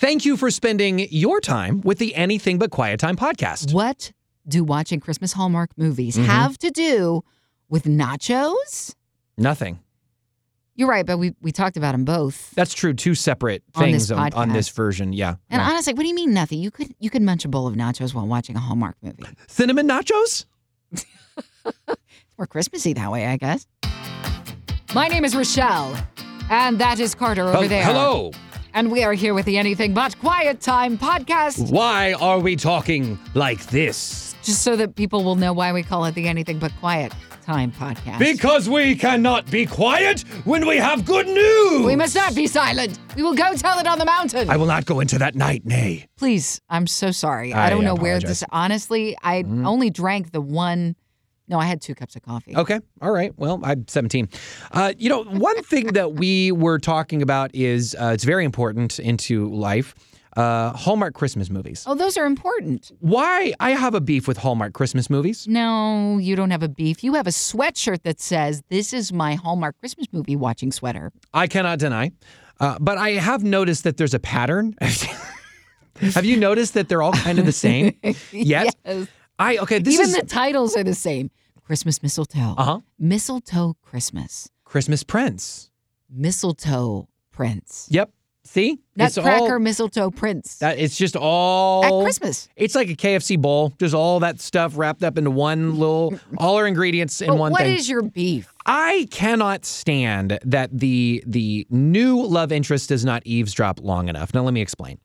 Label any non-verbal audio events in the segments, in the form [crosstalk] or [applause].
Thank you for spending your time with the Anything But Quiet Time podcast. What do watching Christmas Hallmark movies Mhm. have to do with nachos? Nothing. You're right, but we, we talked about them both. That's true. Two separate things On this on, on this version. Yeah. And Yeah. honestly, what do you mean nothing? You could you could munch a bowl of nachos while watching a Hallmark movie. [laughs] Cinnamon nachos? It's more Christmassy that way, I guess. My name is Rochelle, and that is Carter over Oh, there. Hello. And we are here with the Anything But Quiet Time podcast, Why are we talking like this? just so that people will know why we call it the Anything But Quiet Time podcast. Because we cannot be quiet when we have good news. we must not be silent. We will go tell it on the mountain. I will not go into that night, nay. Please, I'm so sorry. I, I don't know where apologize. this. Honestly, I Mhm. only drank the one. No, I had two cups of coffee. Okay. All right. Well, I'm 17. Uh, you know, one [laughs] thing that we were talking about is uh, it's very important into life. Uh, Hallmark Christmas movies. Oh, those are important. Why I have a beef with Hallmark Christmas movies? No, you don't have a beef. You have a sweatshirt that says, This is my Hallmark Christmas movie watching sweater. I cannot deny. Uh, but I have noticed that there's a pattern. [laughs] have you noticed that they're all kind of the same? [laughs] Yes. I okay. This Even is the titles are the same Christmas mistletoe, uh huh. mistletoe Christmas, Christmas Prince. mistletoe prince, Yep. See, nutcracker all mistletoe prince that. It's just all at Christmas. It's like a KFC bowl, just all that stuff wrapped up into one little, all our ingredients in But one what thing. is your beef? I cannot stand that the the new love interest does not eavesdrop long enough. Now let me explain.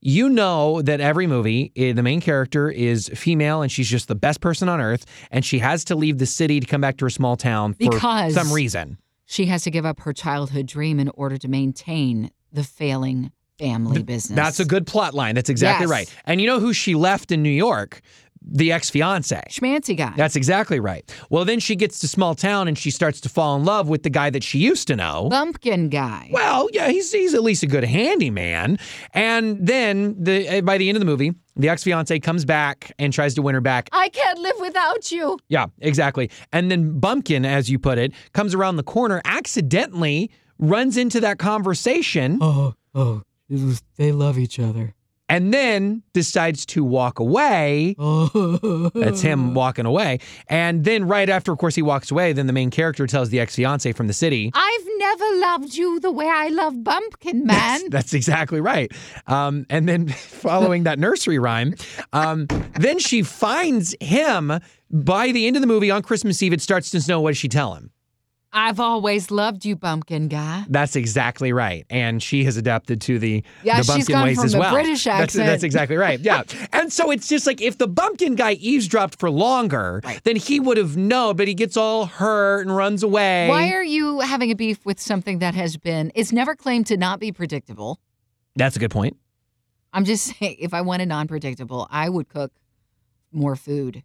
You know that every movie, eh, the main character is female and she's just the best person on earth, and she has to leave the city to come back to her small town for Because- some reason. She has to give up her childhood dream in order to maintain the failing family business. That's a good plot line. That's exactly Yes. right. And you know who she left in New York? The ex fiance. schmancy guy. That's exactly right. Well, then she gets to small town and she starts to fall in love with the guy that she used to know. Bumpkin guy. Well, yeah, he's he's at least a good handyman. And then the eh, by the end of the movie, the ex fiance comes back and tries to win her back. I can't live without you. Yeah, exactly. And then Bumpkin, as you put it, comes around the corner, accidentally runs into that conversation, Oh, oh, was, they love each other. And then decides to walk away. [laughs] That's him walking away. And then right after, of course, he walks away, then the main character tells the ex fiance from the city. I've never loved you the way I love Bumpkin Man. That's, [laughs] that's exactly right. Um, and then [laughs] following that nursery rhyme, um, then she finds him by the end of the movie on Christmas Eve. It starts to snow. What does she tell him? I've always loved you, Bumpkin guy. That's exactly right. And she has adapted to the, Yeah, the she's bumpkin gone ways from as the well. British That's, accent. that's exactly right. Yeah. [laughs] and so it's just like if the bumpkin guy eavesdropped for longer, Right. then he would have known, but he gets all hurt and runs away. Why are you having a beef with something that has been, it's never claimed to not be predictable. That's a good point. I'm just [laughs] saying, if I wanted non predictable, I would cook more food.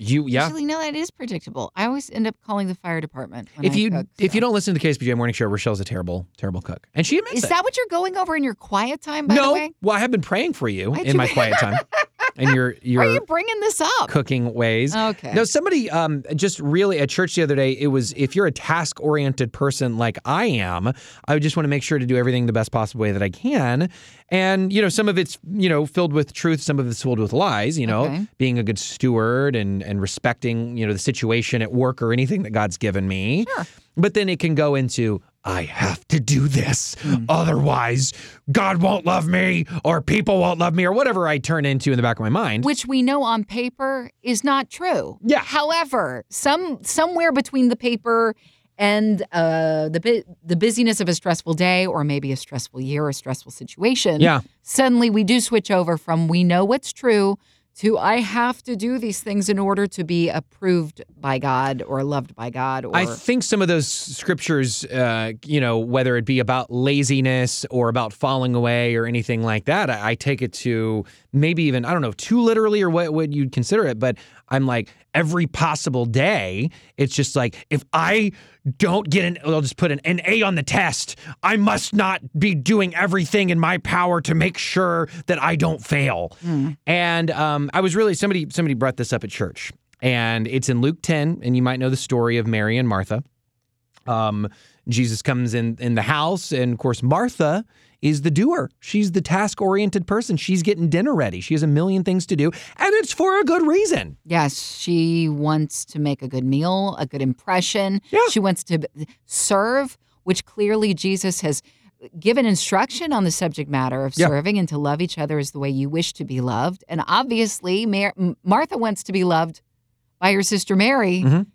You yeah. Actually, no, that is predictable. I always end up calling the fire department. If I you cook, if you don't listen to the KSBJ morning show, Rochelle's a terrible terrible cook, and she admits Is it. that what you're going over in your quiet time, by the no, way? well, I have been praying for you Why'd in you- my quiet time, [laughs] and your Why are you bringing this up? cooking ways. Okay. No, somebody um, just really at church the other day. It was if you're a task oriented person like I am, I just want to make sure to do everything the best possible way that I can. And you know, some of it's you know filled with truth, some of it's filled with lies. You know, Okay. being a good steward and and respecting you know the situation at work or anything that God's given me. Sure. But then it can go into I have to do this, Hmm. otherwise God won't love me or people won't love me or whatever I turn into in the back of my mind. which we know on paper is not true. Yeah. However, some somewhere between the paper and uh, the bu- the busyness of a stressful day, or maybe a stressful year, or a stressful situation, Yeah. suddenly we do switch over from we know what's true to I have to do these things in order to be approved by God or loved by God. Or I think some of those scriptures, uh, you know, whether it be about laziness or about falling away or anything like that, I, I take it to maybe even, I don't know, too literally or what would you'd consider it, but I'm like, every possible day, it's just like, if I don't get an, I'll just put an, an A on the test, I must not be doing everything in my power to make sure that I don't fail. And um, I was really, somebody, somebody brought this up at church and it's in Luke 10, and you might know the story of Mary and Martha. Um, Jesus comes in in the house, and of course Martha is the doer. She's the task oriented person. She's getting dinner ready. She has a million things to do, and it's for a good reason. Yes, she wants to make a good meal, a good impression. Yeah. She wants to serve, which clearly Jesus has given instruction on the subject matter of Yeah. serving and to love each other as the way you wish to be loved. And obviously, Mar- Martha wants to be loved by her sister Mary. Mhm.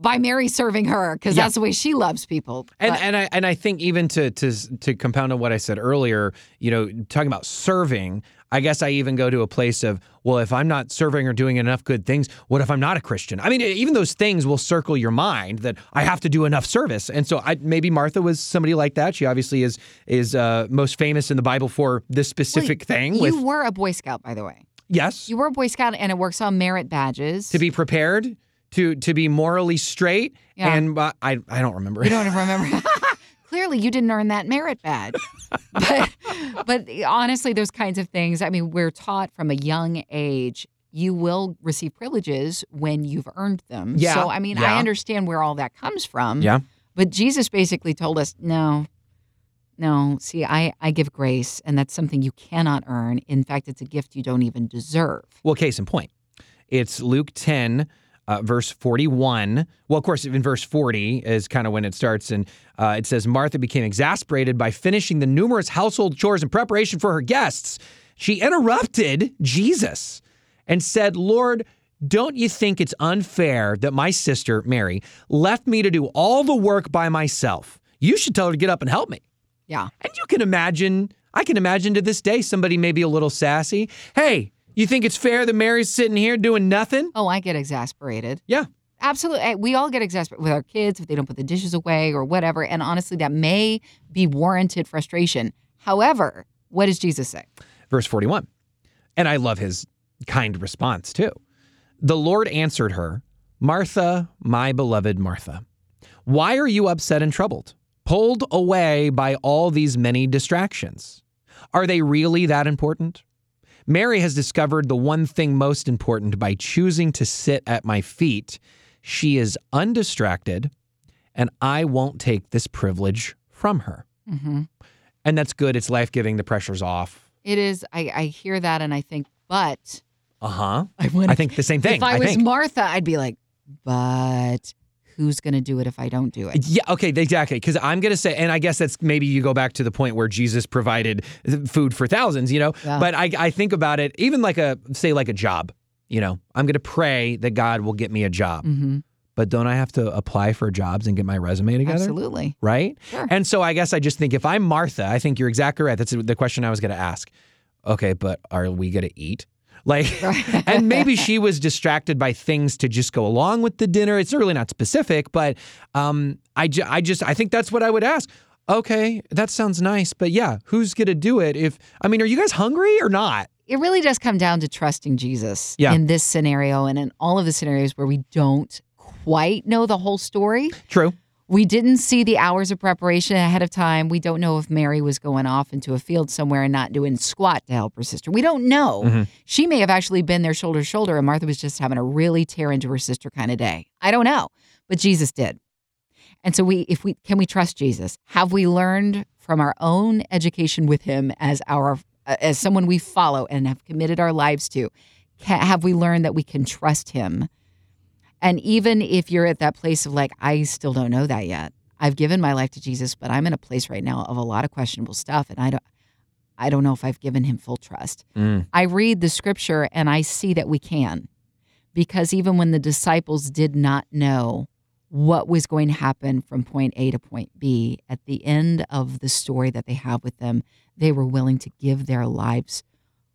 By Mary serving her, because Yeah. that's the way she loves people. And But- and I and I think even to to to compound on what I said earlier, you know, talking about serving, I guess I even go to a place of, well, if I'm not serving or doing enough good things, what if I'm not a Christian? I mean, even those things will circle your mind that I have to do enough service. And so I maybe Martha was somebody like that. She obviously is is uh, most famous in the Bible for this specific thing. you with were a Boy Scout, by the way. yes, You were a Boy Scout, and it works on merit badges. to be prepared, to to be morally straight, Yeah. and uh, I I don't remember. You don't remember. [laughs] Clearly, you didn't earn that merit badge. [laughs] but, but honestly, those kinds of things, I mean, we're taught from a young age you will receive privileges when you've earned them. Yeah, So, I mean, yeah. I understand where all that comes from. Yeah. But Jesus basically told us, no, no, see, I, I give grace, and that's something you cannot earn. In fact, it's a gift you don't even deserve. Well, case in point, it's Luke 10, uh, verse 41. Well, of course, in verse 40 is kind of when it starts. And uh, it says, Martha became exasperated by finishing the numerous household chores in preparation for her guests. She interrupted Jesus and said, Lord, don't you think it's unfair that my sister, Mary, left me to do all the work by myself? You should tell her to get up and help me. Yeah. And you can imagine, I can imagine to this day, somebody may be a little sassy. Hey, you think it's fair that Mary's sitting here doing nothing? Oh, I get exasperated. Yeah. Absolutely. Eh, We all get exasperated with our kids if they don't put the dishes away or whatever. And honestly, that may be warranted frustration. However, what does Jesus say? Verse 41. And I love his kind response too. The Lord answered her, Martha, my beloved Martha, why are you upset and troubled, pulled away by all these many distractions? Are they really that important? Mary has discovered the one thing most important by choosing to sit at my feet. She is undistracted, and I won't take this privilege from her. Mm-hmm. And that's good. It's life giving. The pressure's off. It is. I, I hear that and I think, but Uh huh. I I think the same thing. if I, was think. Martha, I'd be like, but who's going to do it if I don't do it? Yeah, okay, exactly. Because I'm going to say, and I guess that's maybe you go back to the point where Jesus provided food for thousands, you know? Yeah. But I, I think about it, even like a, say, like a job, you know, I'm going to pray that God will get me a job. Mm-hmm. But don't I have to apply for jobs and get my resume together? Absolutely. Right? Sure. And so I guess I just think if I'm Martha, I think you're exactly right. That's the question I was going to ask. Okay, but are we going to eat? Like, [laughs] and maybe she was distracted by things to just go along with the dinner. It's really not specific, but um, I, ju- I just, I think that's what I would ask. Okay, that sounds nice, but yeah, who's going to do it? If, I mean, are you guys hungry or not? It really does come down to trusting Jesus Yeah. in this scenario and in all of the scenarios where we don't quite know the whole story. True. We didn't see the hours of preparation ahead of time. We don't know if Mary was going off into a field somewhere and not doing squat to help her sister. We don't know. Mhm. She may have actually been there shoulder to shoulder, and Martha was just having a really tear into her sister kind of day. I don't know, but Jesus did. And so we, if we can, we trust Jesus. Have we learned from our own education with Him as our as someone we follow and have committed our lives to? Ca have we learned that we can trust Him? And even if you're at that place of like, I still don't know that yet. I've given my life to Jesus, but I'm in a place right now of a lot of questionable stuff, and I don't, I don't know if I've given Him full trust. Mm. I read the Scripture and I see that we can, because even when the disciples did not know what was going to happen from point A to point B, at the end of the story that they have with them, they were willing to give their lives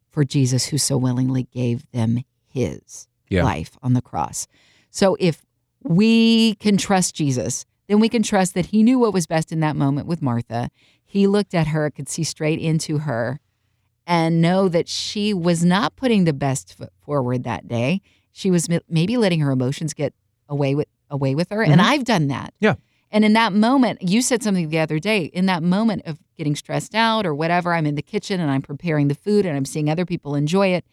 for Jesus, who so willingly gave them His Yeah. life on the cross. So if we can trust Jesus, then we can trust that he knew what was best in that moment with Martha. He looked at her, could see straight into her, and know that she was not putting the best foot forward that day. She was maybe letting her emotions get away with away with her, and Mhm. I've done that. Yeah. And in that moment, you said something the other day. In that moment of getting stressed out or whatever, I'm in the kitchen and I'm preparing the food and I'm seeing other people enjoy it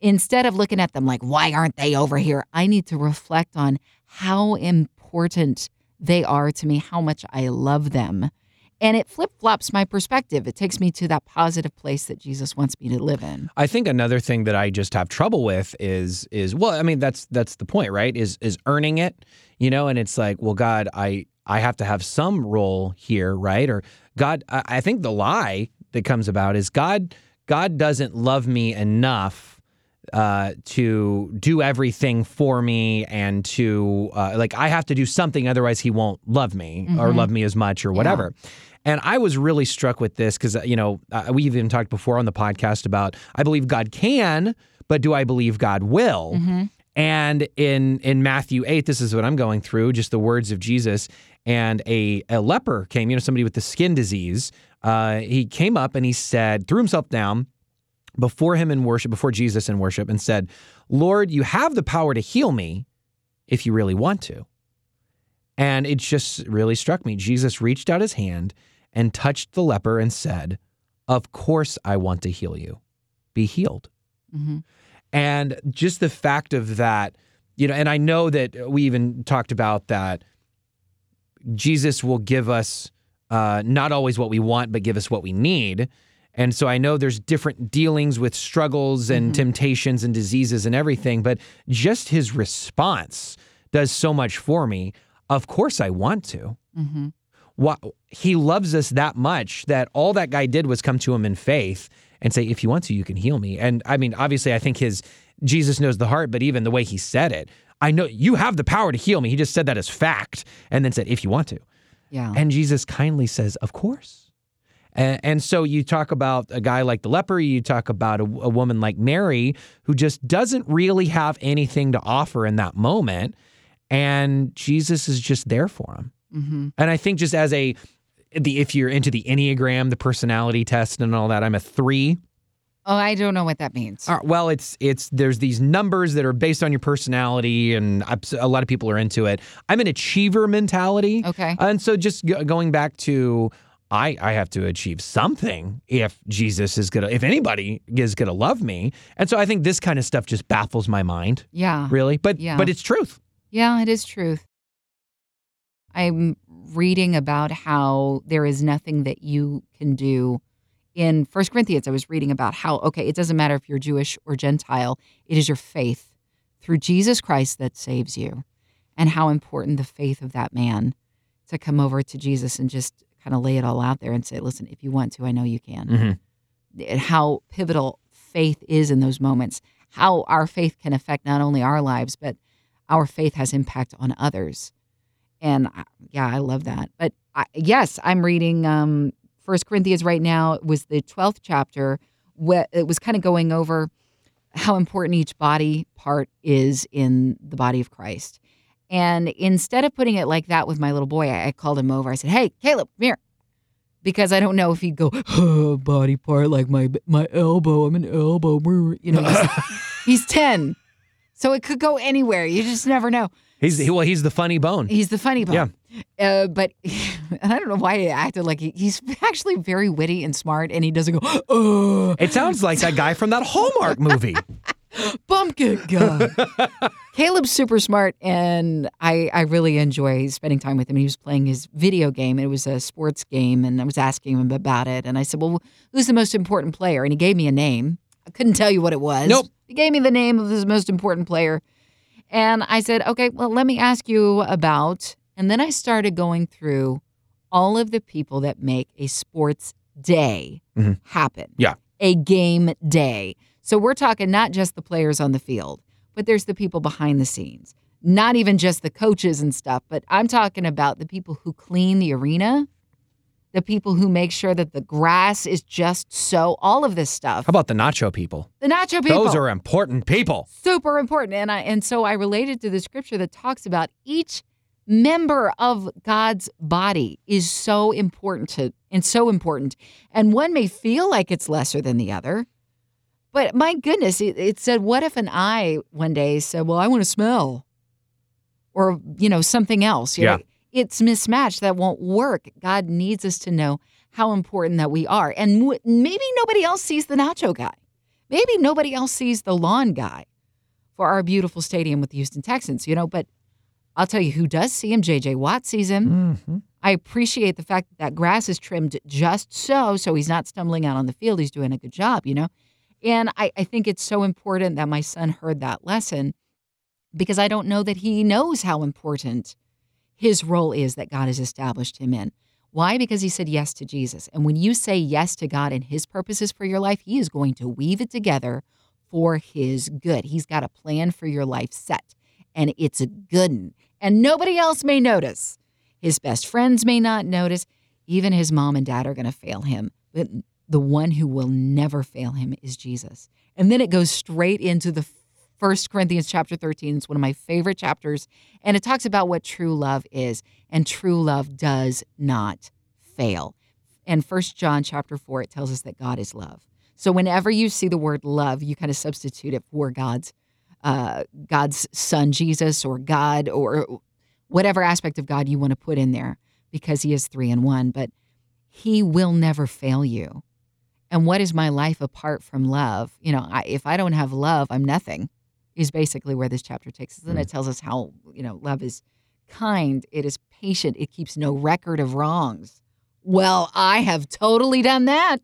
instead of looking at them like, why aren't they over here? I need to reflect on how important they are to me, how much I love them. And it flip flops my perspective. It takes me to that positive place that Jesus wants me to live in. I think another thing that I just have trouble with is is well, I mean that's that's the point, right? Is is earning it, you know? And it's like, well, God, I I have to have some role here, right? Or God, I, I think the lie that comes about is God God doesn't love me enough uh, to do everything for me and to uh, like I have to do something otherwise he won't love me or Mhm. love me as much or whatever. And I was really struck with this because you know uh, we even talked before on the podcast about I believe God can, but do I believe God will? Mhm. And in in Matthew eight, this is what I'm going through, just the words of Jesus. And a a leper came, you know, somebody with the skin disease. Uh, he came up and he said, threw himself down before him in worship, before Jesus in worship, and said, Lord, you have the power to heal me if you really want to. And it just really struck me. Jesus reached out his hand and touched the leper and said, Of course, I want to heal you. Be healed. Mhm. And just the fact of that, you know, and I know that we even talked about that Jesus will give us uh, not always what we want, but give us what we need. And so I know there's different dealings with struggles and Mhm. temptations and diseases and everything, but just his response does so much for me. Of course, I want to. Mhm. Wha he loves us that much that all that guy did was come to him in faith and say, if you want to, you can heal me. And I mean, obviously, I think his Jesus knows the heart, but even the way he said it, I know you have the power to heal me. He just said that as fact and then said, if you want to. Yeah. And Jesus kindly says, Of course. And, and so you talk about a guy like the leper, you talk about a, a woman like Mary who just doesn't really have anything to offer in that moment. And Jesus is just there for him. hmm And I think just as a, the if you're into the Enneagram, the personality test and all that, I'm a three. Oh, I don't know what that means. Uh, well, it's it's there's these numbers that are based on your personality, and a lot of people are into it. I'm an achiever mentality. Okay. And so just go- going back to I I have to achieve something if Jesus is going to if anybody is going to love me. And so I think this kind of stuff just baffles my mind, Yeah. really. But Yeah. but it's truth. Yeah, it is truth. I'm reading about how there is nothing that you can do. In First Corinthians, I was reading about how, okay, it doesn't matter if you're Jewish or Gentile, it is your faith through Jesus Christ that saves you. And how important the faith of that man to come over to Jesus and just kind of lay it all out there and say, listen, if you want to, I know you can. Mhm. And how pivotal faith is in those moments, how our faith can affect not only our lives, but our faith has impact on others. And I- yeah, I love that. But I, yes, I'm reading um, First Corinthians right now. It was the 12th chapter. Where it was kind of going over how important each body part is in the body of Christ. And instead of putting it like that with my little boy, I, I called him over. I said, "Hey, Caleb, come here," because I don't know if he'd go Oh, body part like my my elbow. I'm an elbow. [laughs] you know, he's, [laughs] he's 10. So it could go anywhere. You just never know. He's he, well, he's the funny bone. He's the funny bone. Yeah. Uh, but [laughs] and I don't know why he acted like he, he's actually very witty and smart, and he doesn't go, [gasps] oh, It sounds like that guy from that Hallmark movie. Bumpkin guy. [laughs] Caleb's super smart, and I, I really enjoy spending time with him. He was playing his video game. It was a sports game, and I was asking him about it. And I said, Well, who's the most important player? And he gave me a name. I couldn't tell you what it was. Nope. He gave me the name of his most important player. And I said, Okay, well, let me ask you about. And then I started going through all of the people that make a sports day Mhm. happen. Yeah. A game day. So we're talking not just the players on the field, but there's the people behind the scenes. Not even just the coaches and stuff, but I'm talking about the people who clean the arena, the people who make sure that the grass is just so, all of this stuff. How about the nacho people? The nacho people Those are important people. super important and i and so i related to the scripture that talks about each member of god's body is so important to and so important and one may feel like it's lesser than the other but my goodness it, it said what if an eye one day said well i want to smell or you know something else you know, Yeah. it's mismatched that won't work god needs us to know how important that we are and w- maybe nobody else sees the nacho guy maybe nobody else sees the lawn guy for our beautiful stadium with the Houston Texans, you know, but I'll tell you who does see him. J.J. Watt sees him. Mhm. I appreciate the fact that that grass is trimmed just so, so he's not stumbling out on the field. He's doing a good job, you know? And I, I think it's so important that my son heard that lesson because I don't know that he knows how important his role is that God has established him in. Why? Because he said yes to Jesus. And when you say yes to God and his purposes for your life, he is going to weave it together for his good. He's got a plan for your life set, and it's a good one. And nobody else may notice. His best friends may not notice. Even his mom and dad are going to fail him. But the one who will never fail him is Jesus. And then it goes straight into the First Corinthians chapter 13. It's one of my favorite chapters. And it talks about what true love is. And true love does not fail. And First John chapter 4, it tells us that God is love. So whenever you see the word love, you kind of substitute it for God's uh, God's son Jesus or God or whatever aspect of God you want to put in there because he is three in one. But he will never fail you. And what is my life apart from love? You know, I, if I don't have love, I'm nothing. Is basically where this chapter takes us, and it mm. tells us how you know love is kind, it is patient, it keeps no record of wrongs. Well, I have totally done that.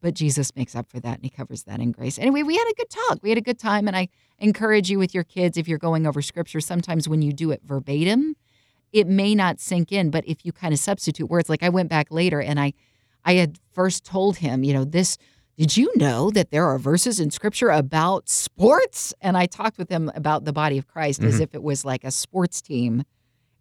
But Jesus makes up for that and he covers that in grace. Anyway, we had a good talk. We had a good time. And I encourage you with your kids, if you're going over scripture, sometimes when you do it verbatim, it may not sink in. But if you kind of substitute words, like I went back later and I I had first told him, you know, this did you know that there are verses in scripture about sports? And I talked with him about the body of Christ as mm-hmm. if it was like a sports team.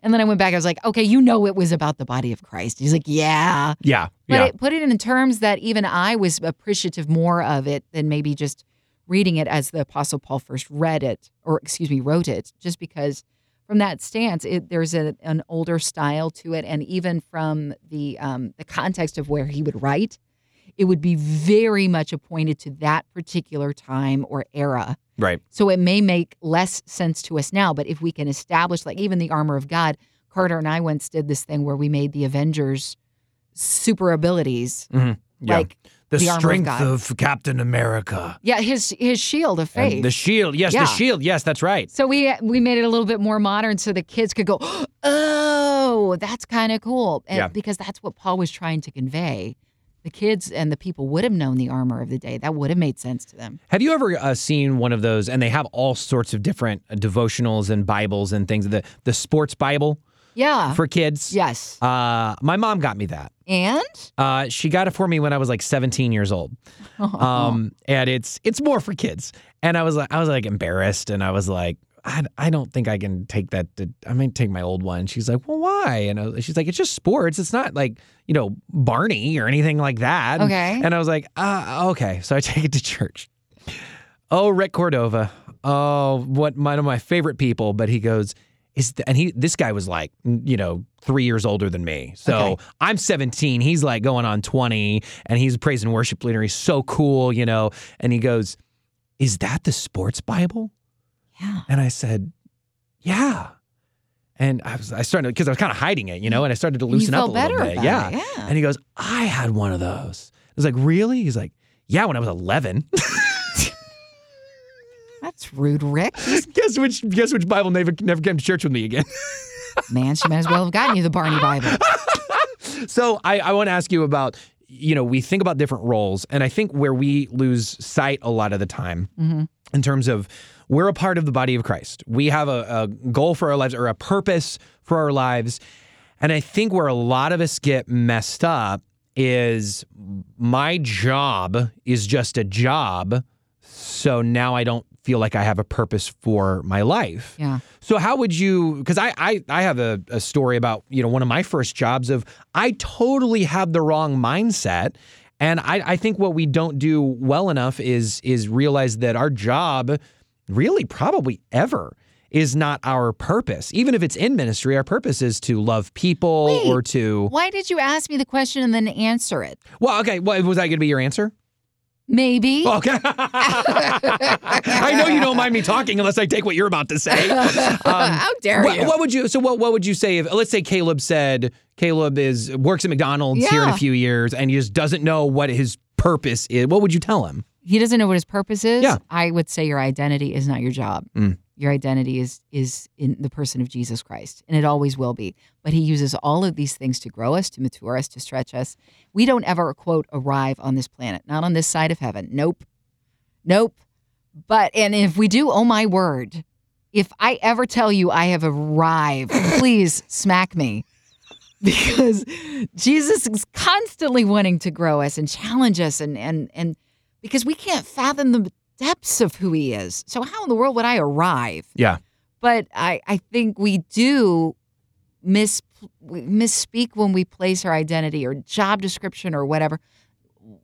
And then I went back, I was like, okay, you know it was about the body of Christ. He's like, yeah. Yeah. But yeah. it put it in terms that even I was appreciative more of it than maybe just reading it as the Apostle Paul first read it, or excuse me, wrote it, just because from that stance, it, there's a, an older style to it, and even from the um, the context of where he would write, it would be very much appointed to that particular time or era. right. So it may make less sense to us now, but if we can establish, like even the armor of God, Carter and I once did this thing where we made the Avengers super abilities, Mhm. Yeah. like the, the armor of strength of, Captain America. yeah, his his shield of faith. And the shield. Yes, Yeah. the shield. Yes, that's right. so we we made it a little bit more modern so the kids could go, [gasps] oh, that's kind of cool, and Yeah. because that's what Paul was trying to convey. The kids and the people would have known the armor of the day. That would have made sense to them. Have you ever uh, seen one of those? And they have all sorts of different uh, devotionals and Bibles and things. The the sports Bible Yeah. for kids. yes. Uh, my mom got me that. And Uh, she got it for me when I was like 17 years old. [laughs] Um, and it's it's more for kids. And I was like I was like embarrassed, and I was like. I, I don't think I can take that. To, I mean, take my old one. She's like, well, why? And was- she's like, it's just sports. It's not like you know Barney or anything like that. Okay. And I was like, ah, okay. So I [laughs] take it to church. Oh, Rick Cordova. Oh, what one of my favorite people. But he goes, is and he this guy was like, you know, three years older than me. So Okay. I'm 17. He's like going on 20, and he's a praise and worship leader. He's so cool, you know. And he goes, is that the sports Bible? yeah. And I said, yeah. And I was I started because I was kind of hiding it, you know, and I started to loosen up a little bit. yeah. it, yeah. And he goes, I had one of those. I was like, really? He's like, yeah, when I was 11. [laughs] Rude, Rick. [laughs] guess which guess which Bible never never came to church with me again. [laughs] Man, she might as well have gotten you the Barney Bible. [laughs] so I, I want to ask you about, you know, we think about different roles, and I think where we lose sight a lot of the time Mm-hmm. in terms of we're a part of the body of Christ. We have a, a goal for our lives or a purpose for our lives. And I think where a lot of us get messed up is my job is just a job. So now I don't feel like I have a purpose for my life. Yeah. So how would you? Because I, I I have a, a story about you know one of my first jobs of I totally had the wrong mindset, and I, I think what we don't do well enough is is realize that our job, really probably ever, is not our purpose. Even if it's in ministry, our purpose is to love people Wait. or to. Why did you ask me the question and then answer it? Well, okay. Well, was that going to be your answer? Maybe. [laughs] Okay. I know you don't mind me talking unless I take what you're about to say. [laughs] Um, How dare what, you? what would you? So what? What would you say if let's say Caleb said Caleb is works at McDonald's here in a few years and he just doesn't know what his purpose is? What would you tell him? he doesn't know what his purpose is. Yeah. I would say your identity is not your job. Mm. Your identity is is in the person of Jesus Christ, and it always will be. But He uses all of these things to grow us, to mature us, to stretch us. We don't ever quote arrive on this planet, not on this side of heaven. Nope, nope. But and if we do, oh my word, if I ever tell you I have arrived, [laughs] please smack me. Because Jesus is constantly wanting to grow us and challenge us and and and because we can't fathom the depths of who he is. So how in the world would I arrive? Yeah. But I, I think we do miss we misspeak when we place our identity or job description or whatever.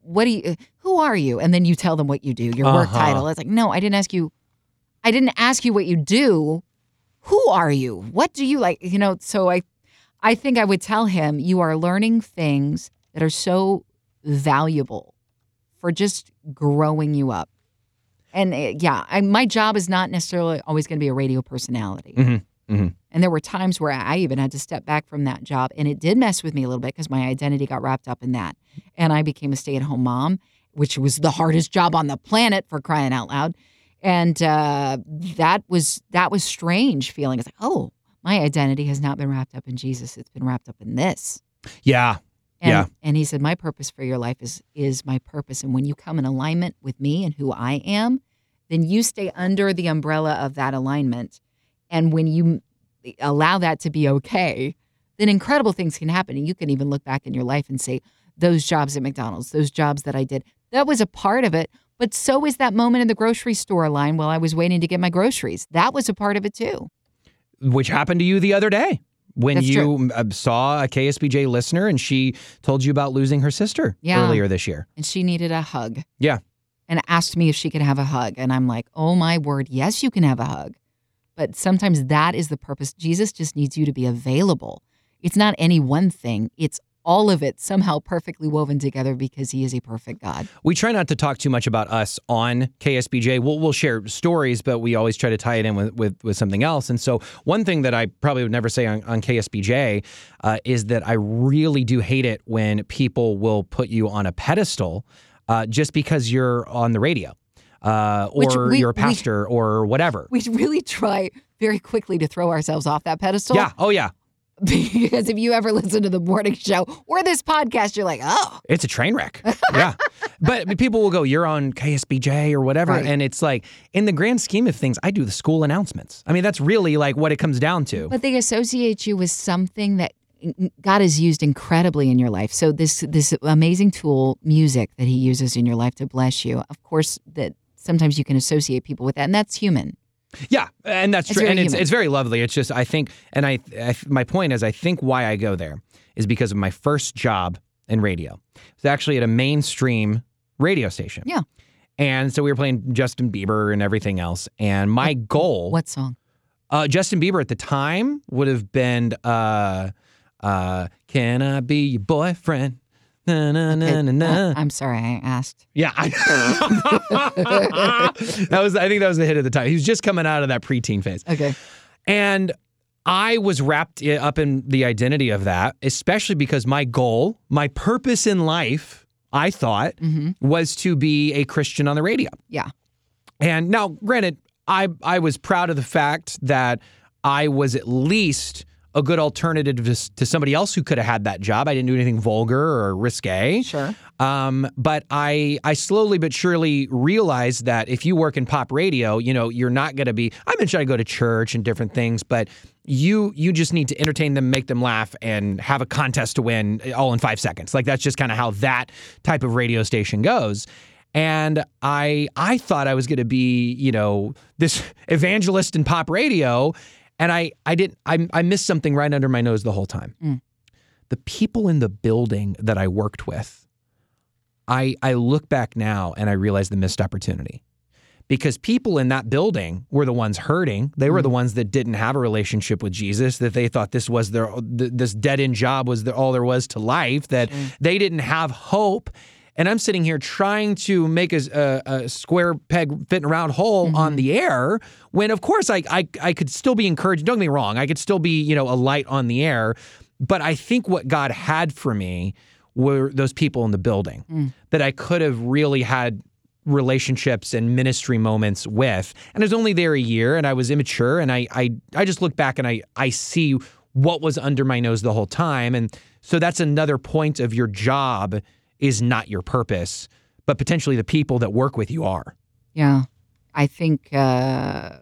What do you who are you? And then you tell them what you do, your work Uh-huh. title. It's like, no, I didn't ask you I didn't ask you what you do. Who are you? What do you like? You know, so I I think I would tell him you are learning things that are so valuable for just growing you up. And uh, yeah, I, my job is not necessarily always going to be a radio personality. Mhm, mhm. And there were times where I even had to step back from that job, and it did mess with me a little bit because my identity got wrapped up in that. And I became a stay-at-home mom, which was the hardest job on the planet for crying out loud. And uh, that was that was strange feeling. It's like, oh, my identity has not been wrapped up in Jesus; it's been wrapped up in this. Yeah. And, Yeah. And he said, My purpose for your life is is my purpose. And when you come in alignment with me and who I am, then you stay under the umbrella of that alignment. And when you allow that to be okay, then incredible things can happen. And you can even look back in your life and say, those jobs at McDonald's, those jobs that I did, that was a part of it. But so is that moment in the grocery store line while I was waiting to get my groceries. That was a part of it too. Which happened to you the other day when That's you uh, saw a KSBJ listener and she told you about losing her sister Yeah. earlier this year. And she needed a hug. Yeah. And asked me if she could have a hug. And I'm like, oh my word, yes, you can have a hug. But sometimes that is the purpose. Jesus just needs you to be available. It's not any one thing, it's all of it somehow perfectly woven together because he is a perfect God. We try not to talk too much about us on KSBJ. We'll, we'll share stories, but we always try to tie it in with, with, with something else. And so, one thing that I probably would never say on, on KSBJ uh, is that I really do hate it when people will put you on a pedestal uh, just because you're on the radio uh, or we- you're a we- pastor or whatever. We really try very quickly to throw ourselves off that pedestal. yeah. Oh, yeah. [laughs] Because if you ever listen to the morning show or this podcast, you're like, oh, It's a train wreck. yeah. But [laughs] people will go, you're on KSBJ or whatever. Right. And it's like, in the grand scheme of things, I do the school announcements. I mean, that's really like what it comes down to. But they associate you with something that God has used incredibly in your life. So this this amazing tool, music, that He uses in your life to bless you. Of course, that sometimes you can associate people with that, and that's human. Yeah, and that's It's true, and it's human. it's very lovely. It's just I think, and I, I my point is, I think why I go there is because of my first job in radio. It's actually at a mainstream radio station. Yeah. and so we were playing Justin Bieber and everything else. And my goal, What song? uh, Justin Bieber at the time would have been, uh, uh, "Can I be your boyfriend?" Na, na, na, na, na. uh, I'm sorry, I asked. Yeah, I, [laughs] that was. I think that was the hit of the time. He was just coming out of that preteen phase. Okay. And I was wrapped up in the identity of that, especially because my goal, my purpose in life, I thought, hmm was to be a Christian on the radio. Yeah. And now, granted, I I was proud of the fact that I was at least a good alternative to, to somebody else who could have had that job. I didn't do anything vulgar or risque. Sure. Um, but I I slowly but surely realized that if you work in pop radio, you know, you're not going to be. I mentioned I go to church and different things, but you you just need to entertain them, make them laugh, and have a contest to win all in five seconds. Like that's just kind of how that type of radio station goes. And I I thought I was going to be you know this [laughs] evangelist in pop radio, and I I didn't I I missed something right under my nose the whole time. Mm. The people in the building that I worked with. I I look back now and I realize the missed opportunity. Because people in that building were the ones hurting. They were the ones that didn't have a relationship with Jesus. That they thought this was their th- this dead end job was the, all there was to life. That they didn't have hope. And I'm sitting here trying to make a, a, a square peg fit in a round hole mm-hmm. on the air. When of course I, I I could still be encouraged. Don't get me wrong. I could still be you know a light on the air. But I think what God had for me were those people in the building mm. that I could have really had relationships and ministry moments with. And I was only there a year and I was immature and I I I just look back and I I see what was under my nose the whole time. And so that's another point of your job is not your purpose, but potentially the people that work with you are. Yeah. I think uh,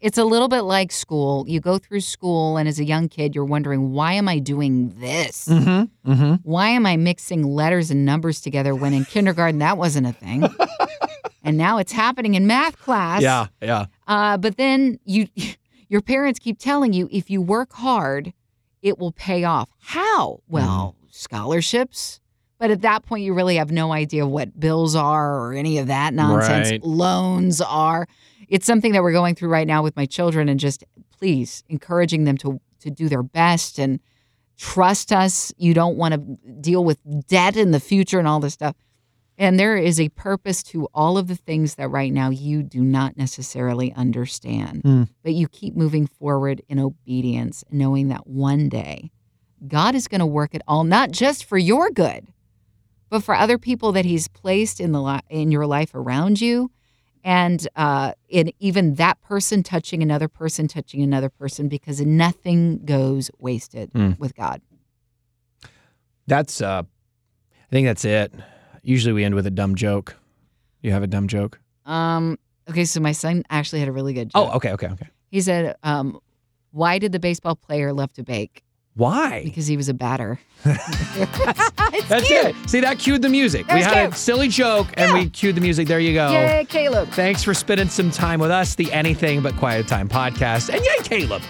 it's a little bit like school. You go through school, and as a young kid, you're wondering, why am I doing this? Mm-hmm. Mm-hmm. Why am I mixing letters and numbers together when in kindergarten that wasn't a thing? [laughs] and now it's happening in math class. Yeah, yeah. Uh, but then you, [laughs] your parents keep telling you if you work hard, it will pay off. How? Well, scholarships. But at that point, you really have no idea what bills are or any of that nonsense. Right. Loans are. It's something that we're going through right now with my children, and just please encouraging them to to do their best and trust us. You don't want to deal with debt in the future and all this stuff. And there is a purpose to all of the things that right now you do not necessarily understand. Mm. But you keep moving forward in obedience, knowing that one day God is going to work it all, not just for your good, but for other people that He's placed in the li- in your life around you, and uh, in even that person touching another person, touching another person, because nothing goes wasted Mm. with God. That's uh I think that's it. Usually we end with a dumb joke. You have a dumb joke? Um. Okay, so my son actually had a really good joke. Oh, okay, okay, okay. He said, um, "Why did the baseball player love to bake? Why? Because he was a batter." [laughs] That's cute. it. See, that cued the music. That we had a silly joke and we cued the music. There you go. Yay, Caleb. Thanks for spending some time with us, the Anything But Quiet Time podcast. And yay, Caleb.